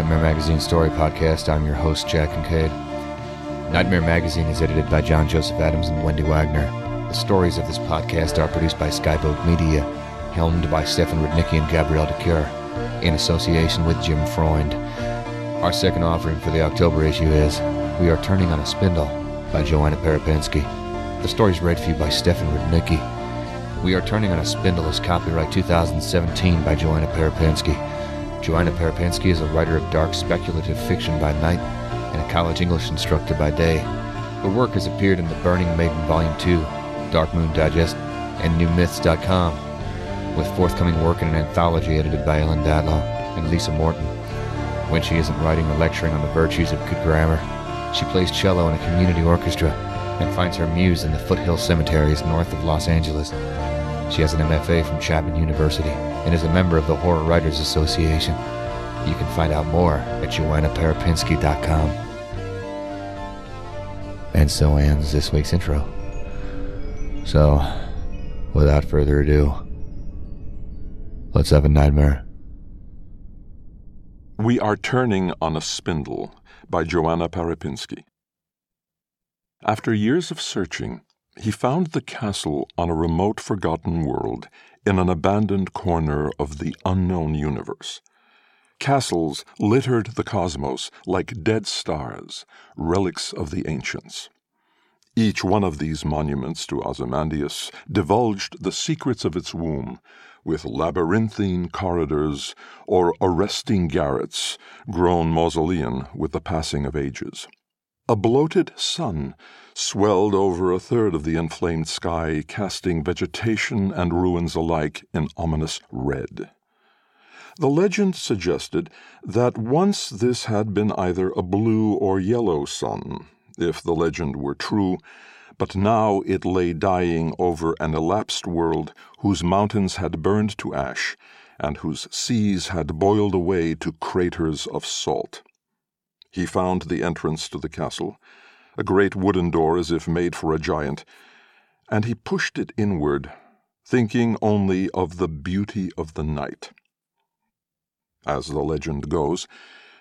Nightmare Magazine Story Podcast. I'm your host, Jack Kincaid. Nightmare Magazine is edited by John Joseph Adams and Wendy Wagner. The stories of this podcast are produced by Skyboat Media, helmed by Stefan Rudnicki and Gabrielle de Cuir, in association with Jim Freund. Our second offering for the October issue is We Are Turning on a Spindle by Joanna Parypinski. The story is read for you by Stefan Rudnicki. We Are Turning on a Spindle is copyright 2017 by Joanna Parypinski. Joanna Parypinski is a writer of dark speculative fiction by night and a college English instructor by day. Her work has appeared in The Burning Maiden Volume 2, Dark Moon Digest, and NewMyths.com, with forthcoming work in an anthology edited by Ellen Datlow and Lisa Morton. When she isn't writing or lecturing on the virtues of good grammar, she plays cello in a community orchestra and finds her muse in the foothill cemeteries north of Los Angeles. She has an MFA from Chapman University and is a member of the Horror Writers Association. You can find out more at joannaparypinski.com. And so ends this week's intro. So, without further ado, let's have a nightmare. We Are Turning on a Spindle by Joanna Parypinski. After years of searching, he found the castle on a remote, forgotten world in an abandoned corner of the unknown universe. Castles littered the cosmos like dead stars, relics of the ancients. Each one of these monuments to Ozymandias divulged the secrets of its womb, with labyrinthine corridors or arresting garrets grown mausolean with the passing of ages. A bloated sun swelled over a third of the inflamed sky, casting vegetation and ruins alike in ominous red. The legend suggested that once this had been either a blue or yellow sun, if the legend were true, but now it lay dying over an elapsed world whose mountains had burned to ash and whose seas had boiled away to craters of salt. He found the entrance to the castle, a great wooden door as if made for a giant, and he pushed it inward, thinking only of the beauty of the night. As the legend goes,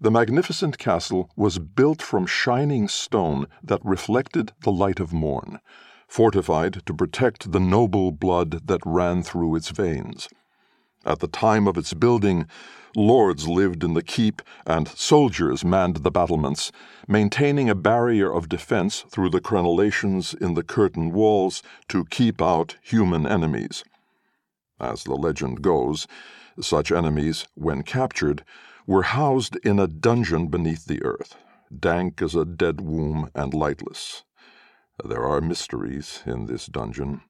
the magnificent castle was built from shining stone that reflected the light of morn, fortified to protect the noble blood that ran through its veins. At the time of its building, lords lived in the keep and soldiers manned the battlements, maintaining a barrier of defense through the crenellations in the curtain walls to keep out human enemies. As the legend goes, such enemies, when captured, were housed in a dungeon beneath the earth, dank as a dead womb and lightless. There are mysteries in this dungeon.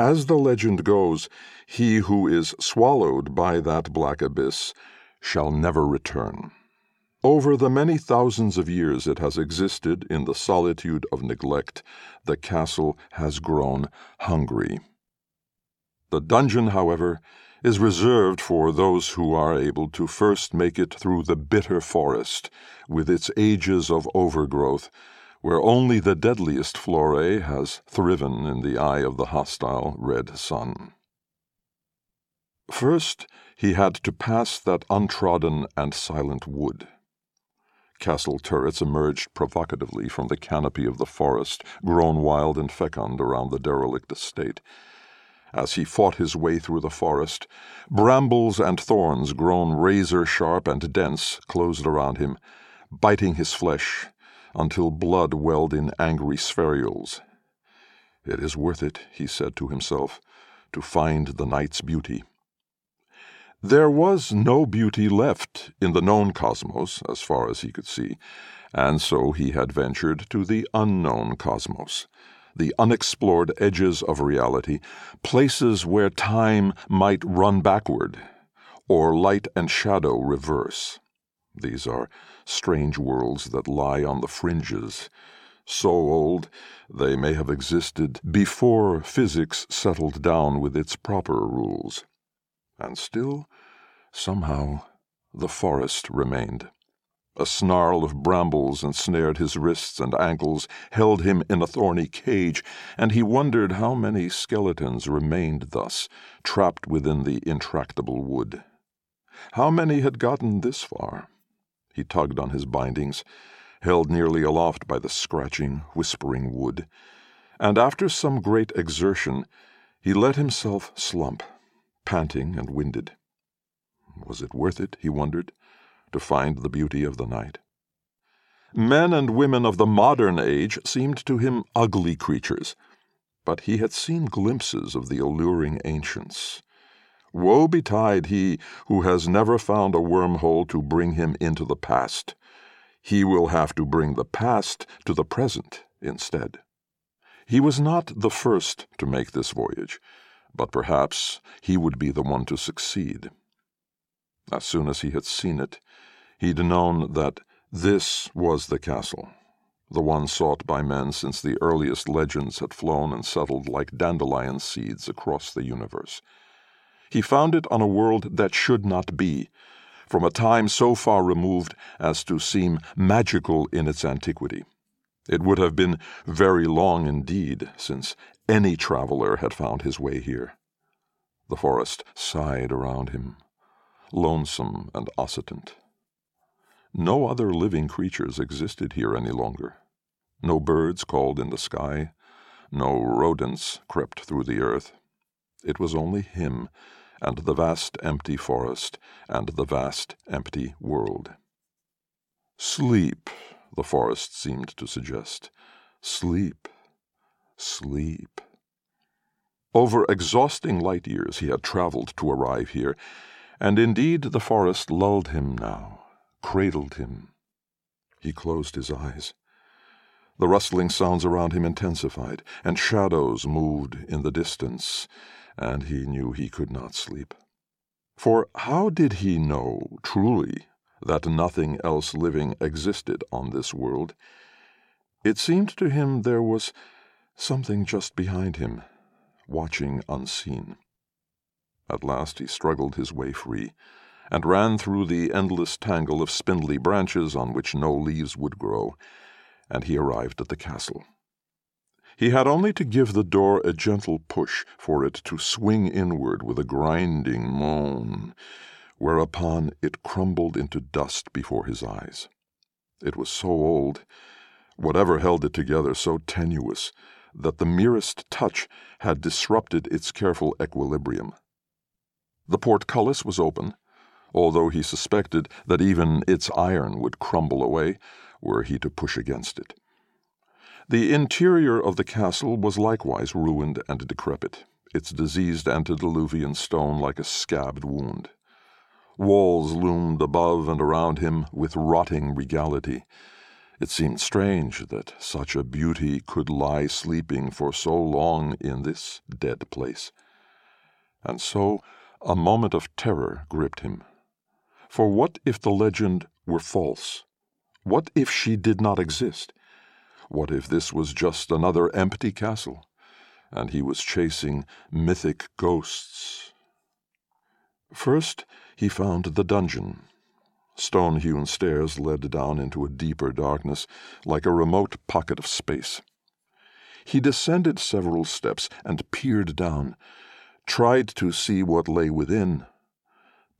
As the legend goes, he who is swallowed by that black abyss shall never return. Over the many thousands of years it has existed in the solitude of neglect, the castle has grown hungry. The dungeon, however, is reserved for those who are able to first make it through the bitter forest, with its ages of overgrowth, where only the deadliest flora has thriven in the eye of the hostile red sun. First, he had to pass that untrodden and silent wood. castle turrets emerged provocatively from the canopy of the forest grown wild and fecund around the derelict estate. As he fought his way through the forest, brambles and thorns grown razor sharp and dense closed around him, biting his flesh until blood welled in angry spherules. It is worth it, he said to himself, to find the night's beauty. There was no beauty left in the known cosmos, as far as he could see, and so he had ventured to the unknown cosmos, the unexplored edges of reality, places where time might run backward, or light and shadow reverse. These are strange worlds that lie on the fringes, so old they may have existed before physics settled down with its proper rules. And still, somehow, the forest remained. A snarl of brambles ensnared his wrists and ankles, held him in a thorny cage, and he wondered how many skeletons remained thus, trapped within the intractable wood. How many had gotten this far? He tugged on his bindings, held nearly aloft by the scratching, whispering wood, and after some great exertion, he let himself slump, panting and winded. Was it worth it, he wondered, to find the beauty of the night? Men and women of the modern age seemed to him ugly creatures, but he had seen glimpses of the alluring ancients. Woe betide he who has never found a wormhole to bring him into the past. He will have to bring the past to the present instead. He was not the first to make this voyage, but perhaps he would be the one to succeed. As soon as he had seen it, he'd known that this was the castle, the one sought by men since the earliest legends had flown and settled like dandelion seeds across the universe. He found it on a world that should not be, from a time so far removed as to seem magical in its antiquity. It would have been very long indeed since any traveler had found his way here. The forest sighed around him lonesome and oscitant. No other living creatures existed here any longer. No birds called in the sky, no rodents crept through the earth. It was only him and the vast empty forest and the vast empty world. Sleep, the forest seemed to suggest. Sleep, sleep. Over exhausting light years he had traveled to arrive here, and indeed the forest lulled him now, cradled him. He closed his eyes. The rustling sounds around him intensified, and shadows moved in the distance, and he knew he could not sleep. For how did he know, truly, that nothing else living existed on this world? It seemed to him there was something just behind him, watching unseen. At last he struggled his way free, and ran through the endless tangle of spindly branches on which no leaves would grow, and he arrived at the castle. He had only to give the door a gentle push for it to swing inward with a grinding moan, whereupon it crumbled into dust before his eyes. It was so old, whatever held it together so tenuous, that the merest touch had disrupted its careful equilibrium. The portcullis was open, although he suspected that even its iron would crumble away were he to push against it. The interior of the castle was likewise ruined and decrepit, its diseased antediluvian stone like a scabbed wound. Walls loomed above and around him with rotting regality. It seemed strange that such a beauty could lie sleeping for so long in this dead place. And so a moment of terror gripped him. For what if the legend were false? What if she did not exist? What if this was just another empty castle, and he was chasing mythic ghosts? First, he found the dungeon. Stone hewn stairs led down into a deeper darkness, like a remote pocket of space. He descended several steps and peered down tried to see what lay within,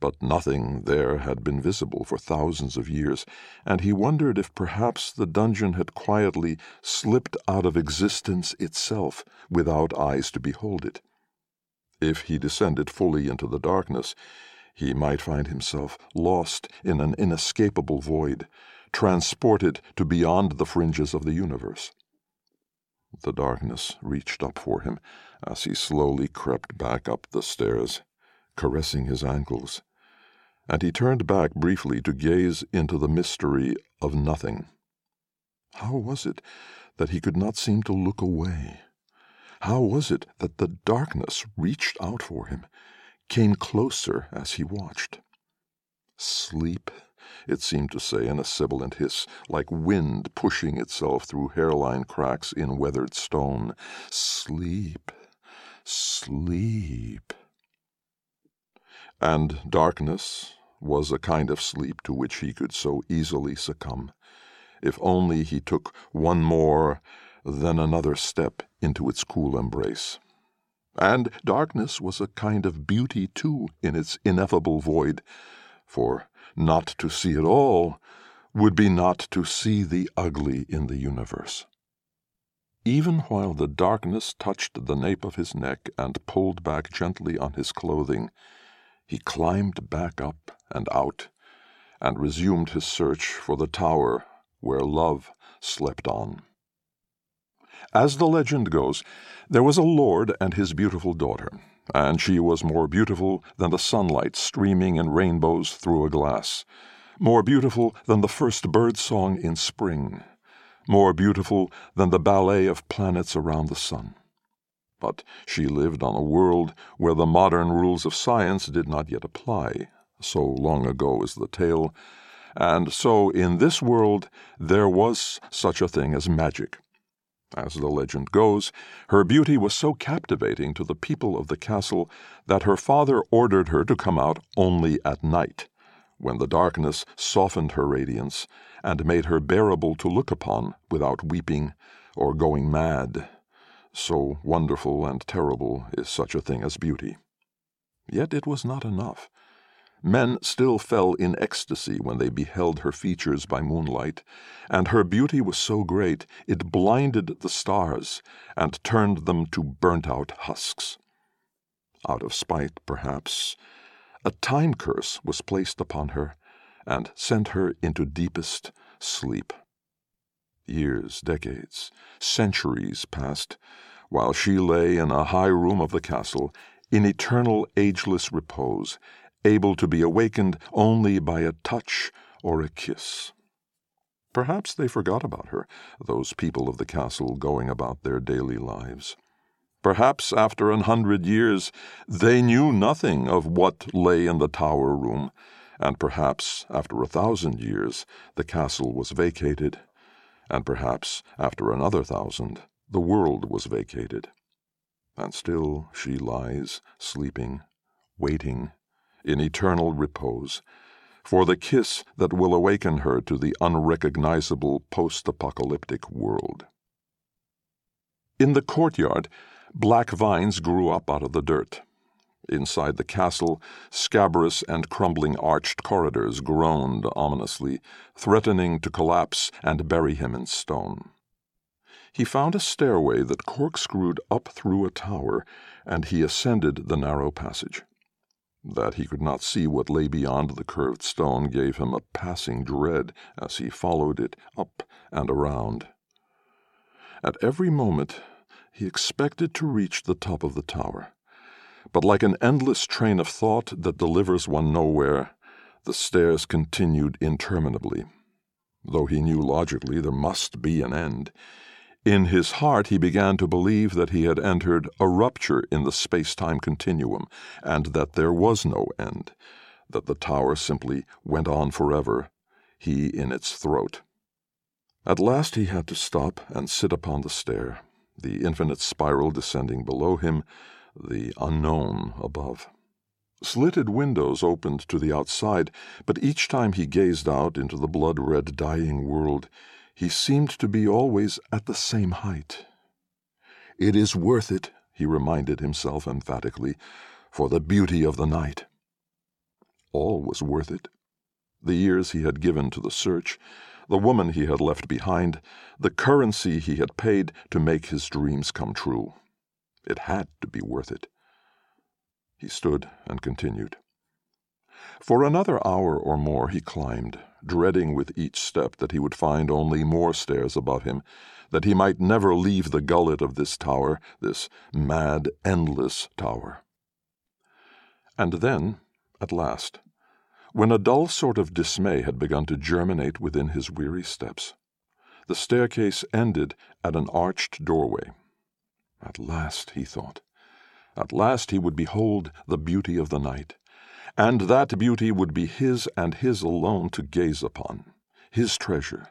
But nothing there had been visible for thousands of years, and he wondered if perhaps the dungeon had quietly slipped out of existence itself without eyes to behold it. If he descended fully into the darkness, he might find himself lost in an inescapable void, transported to beyond the fringes of the universe. The darkness reached up for him as he slowly crept back up the stairs, caressing his ankles, and he turned back briefly to gaze into the mystery of nothing. How was it that he could not seem to look away? How was it that the darkness reached out for him, came closer as he watched? Sleep, it seemed to say in a sibilant hiss, like wind pushing itself through hairline cracks in weathered stone. Sleep, sleep. And darkness was a kind of sleep to which he could so easily succumb, if only he took one more, then another step into its cool embrace. And darkness was a kind of beauty, too, in its ineffable void, for not to see it all would be not to see the ugly in the universe. Even while the darkness touched the nape of his neck and pulled back gently on his clothing, he climbed back up and out and resumed his search for the tower where love slept on. As the legend goes, there was a lord and his beautiful daughter, and she was more beautiful than the sunlight streaming in rainbows through a glass, more beautiful than the first bird song in spring, more beautiful than the ballet of planets around the sun. But she lived on a world where the modern rules of science did not yet apply, so long ago is the tale, and so in this world there was such a thing as magic. As the legend goes, her beauty was so captivating to the people of the castle that her father ordered her to come out only at night, when the darkness softened her radiance and made her bearable to look upon without weeping or going mad. So wonderful and terrible is such a thing as beauty. Yet it was not enough. Men still fell in ecstasy when they beheld her features by moonlight, and her beauty was so great it blinded the stars and turned them to burnt out husks. Out of spite, perhaps, a time curse was placed upon her and sent her into deepest sleep. Years, decades, centuries passed, while she lay in a high room of the castle in eternal ageless repose able to be awakened only by a touch or a kiss. Perhaps they forgot about her, those people of the castle going about their daily lives. Perhaps after an hundred years they knew nothing of what lay in the tower room, and perhaps after a thousand years the castle was vacated, and perhaps after another thousand the world was vacated. And still she lies sleeping, waiting in eternal repose, for the kiss that will awaken her to the unrecognizable post apocalyptic world. In the courtyard, black vines grew up out of the dirt. Inside the castle, scabrous and crumbling arched corridors groaned ominously, threatening to collapse and bury him in stone. He found a stairway that corkscrewed up through a tower, and he ascended the narrow passage. That he could not see what lay beyond the curved stone gave him a passing dread as he followed it up and around. At every moment he expected to reach the top of the tower, but like an endless train of thought that delivers one nowhere, the stairs continued interminably. Though he knew logically there must be an end, in his heart, he began to believe that he had entered a rupture in the space time continuum, and that there was no end, that the tower simply went on forever, he in its throat. At last he had to stop and sit upon the stair, the infinite spiral descending below him, the unknown above. Slitted windows opened to the outside, but each time he gazed out into the blood red dying world, he seemed to be always at the same height. It is worth it, he reminded himself emphatically, for the beauty of the night. all was worth it. The years he had given to the search, the woman he had left behind, the currency he had paid to make his dreams come true. It had to be worth it. He stood and continued. For another hour or more he climbed, dreading with each step that he would find only more stairs above him, that he might never leave the gullet of this tower, this mad, endless tower. And then, at last, when a dull sort of dismay had begun to germinate within his weary steps, the staircase ended at an arched doorway. At last, he thought, at last he would behold the beauty of the night and that beauty would be his and his alone to gaze upon, his treasure.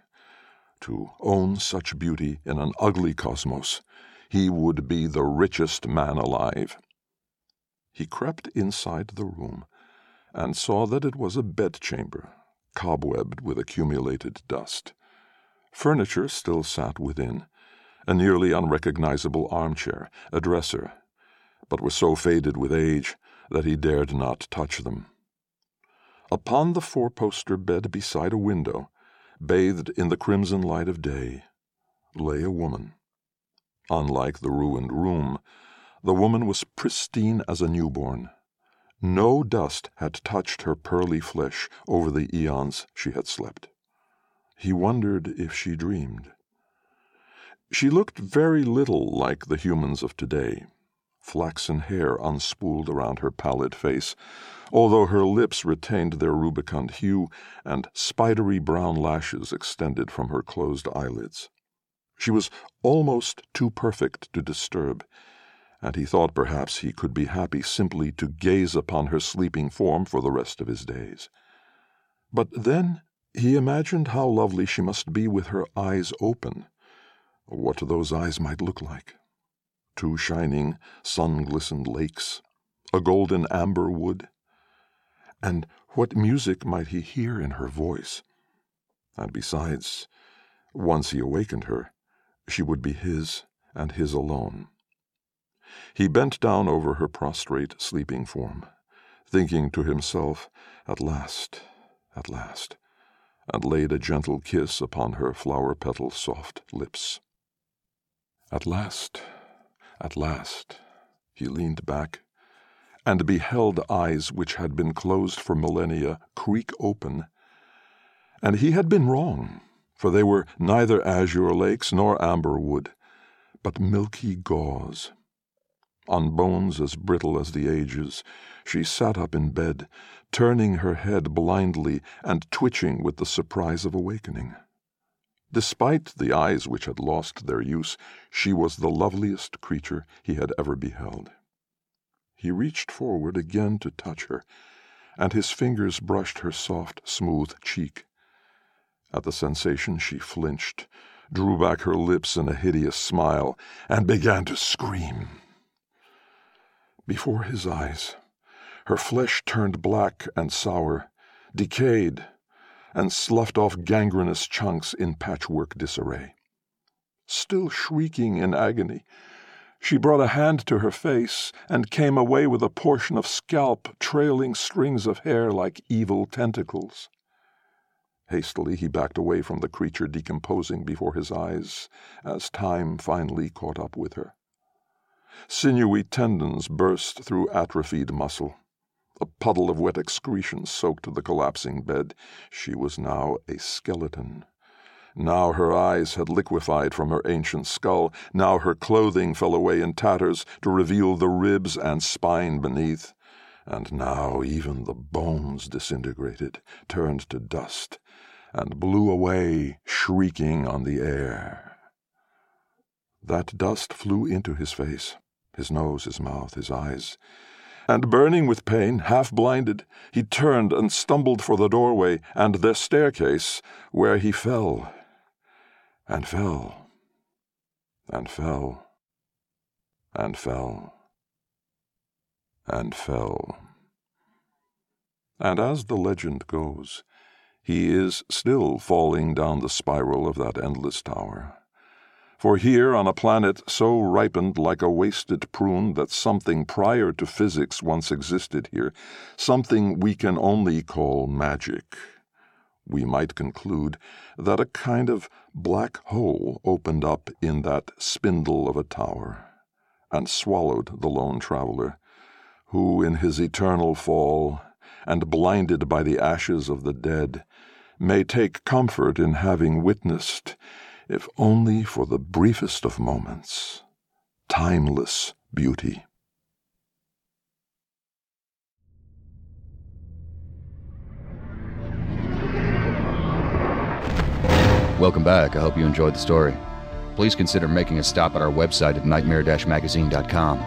To own such beauty in an ugly cosmos, he would be the richest man alive. He crept inside the room and saw that it was a bedchamber, cobwebbed with accumulated dust. Furniture still sat within a nearly unrecognizable armchair, a dresser, but was so faded with age that he dared not touch them. Upon the four poster bed beside a window, bathed in the crimson light of day, lay a woman. Unlike the ruined room, the woman was pristine as a newborn. No dust had touched her pearly flesh over the eons she had slept. He wondered if she dreamed. She looked very little like the humans of today flaxen hair unspooled around her pallid face, although her lips retained their rubicund hue, and spidery brown lashes extended from her closed eyelids. She was almost too perfect to disturb, and he thought perhaps he could be happy simply to gaze upon her sleeping form for the rest of his days. But then he imagined how lovely she must be with her eyes open, what those eyes might look like two shining, sun glistened lakes, a golden amber wood. And what music might he hear in her voice? And besides, once he awakened her, she would be his and his alone. He bent down over her prostrate, sleeping form, thinking to himself, At last, at last, and laid a gentle kiss upon her flower petal soft lips. At last, at last, he leaned back and beheld eyes which had been closed for millennia creak open. And he had been wrong, for they were neither azure lakes nor amber wood, but milky gauze. On bones as brittle as the ages, she sat up in bed, turning her head blindly and twitching with the surprise of awakening. Despite the eyes which had lost their use, she was the loveliest creature he had ever beheld. He reached forward again to touch her, and his fingers brushed her soft, smooth cheek. At the sensation, she flinched, drew back her lips in a hideous smile, and began to scream. Before his eyes, her flesh turned black and sour, decayed, and sloughed off gangrenous chunks in patchwork disarray. Still shrieking in agony, she brought a hand to her face and came away with a portion of scalp trailing strings of hair like evil tentacles. Hastily he backed away from the creature decomposing before his eyes as time finally caught up with her. Sinewy tendons burst through atrophied muscle. A puddle of wet excretion soaked the collapsing bed. She was now a skeleton. Now her eyes had liquefied from her ancient skull. Now her clothing fell away in tatters to reveal the ribs and spine beneath. And now even the bones disintegrated, turned to dust, and blew away, shrieking on the air. That dust flew into his face, his nose, his mouth, his eyes and burning with pain, half blinded, he turned and stumbled for the doorway and the staircase, where he fell, and fell, and fell, and fell, and fell. And as the legend goes, he is still falling down the spiral of that endless tower For here, on a planet so ripened like a wasted prune that something prior to physics once existed here, something we can only call magic, we might conclude that a kind of black hole opened up in that spindle of a tower and swallowed the lone traveler, who, in his eternal fall, and blinded by the ashes of the dead, may take comfort in having witnessed if only for the briefest of moments, timeless beauty. Welcome back. I hope you enjoyed the story. Please consider making a stop at our website at nightmare-magazine.com.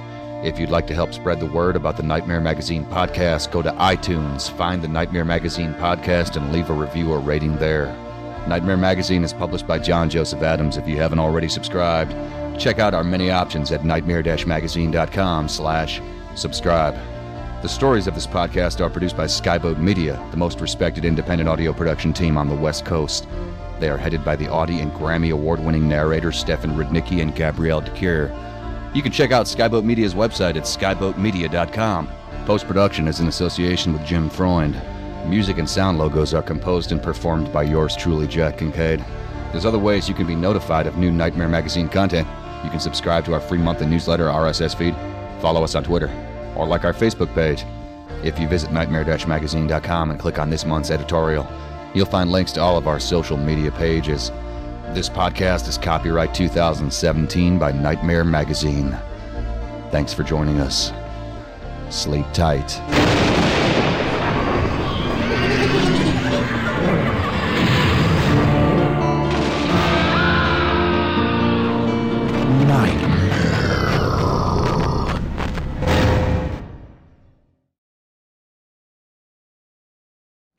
If you'd like to help spread the word about the Nightmare Magazine podcast, go to iTunes, find the Nightmare Magazine podcast, and leave a review or rating there. Nightmare Magazine is published by John Joseph Adams. If you haven't already subscribed, check out our many options at nightmare-magazine.com slash subscribe. The stories of this podcast are produced by Skyboat Media, the most respected independent audio production team on the West Coast. They are headed by the Audie and Grammy award-winning narrators Stefan Rudnicki and Gabrielle de Cuir. You can check out Skyboat Media's website at skyboatmedia.com. Post-production is in association with Jim Freund. Music and sound logos are composed and performed by yours truly, Jack Kincaid. There's other ways you can be notified of new Nightmare Magazine content. You can subscribe to our free monthly newsletter RSS feed, follow us on Twitter, or like our Facebook page. If you visit nightmare-magazine.com and click on this month's editorial, you'll find links to all of our social media pages. This podcast is copyright 2017 by Nightmare Magazine. Thanks for joining us. Sleep tight.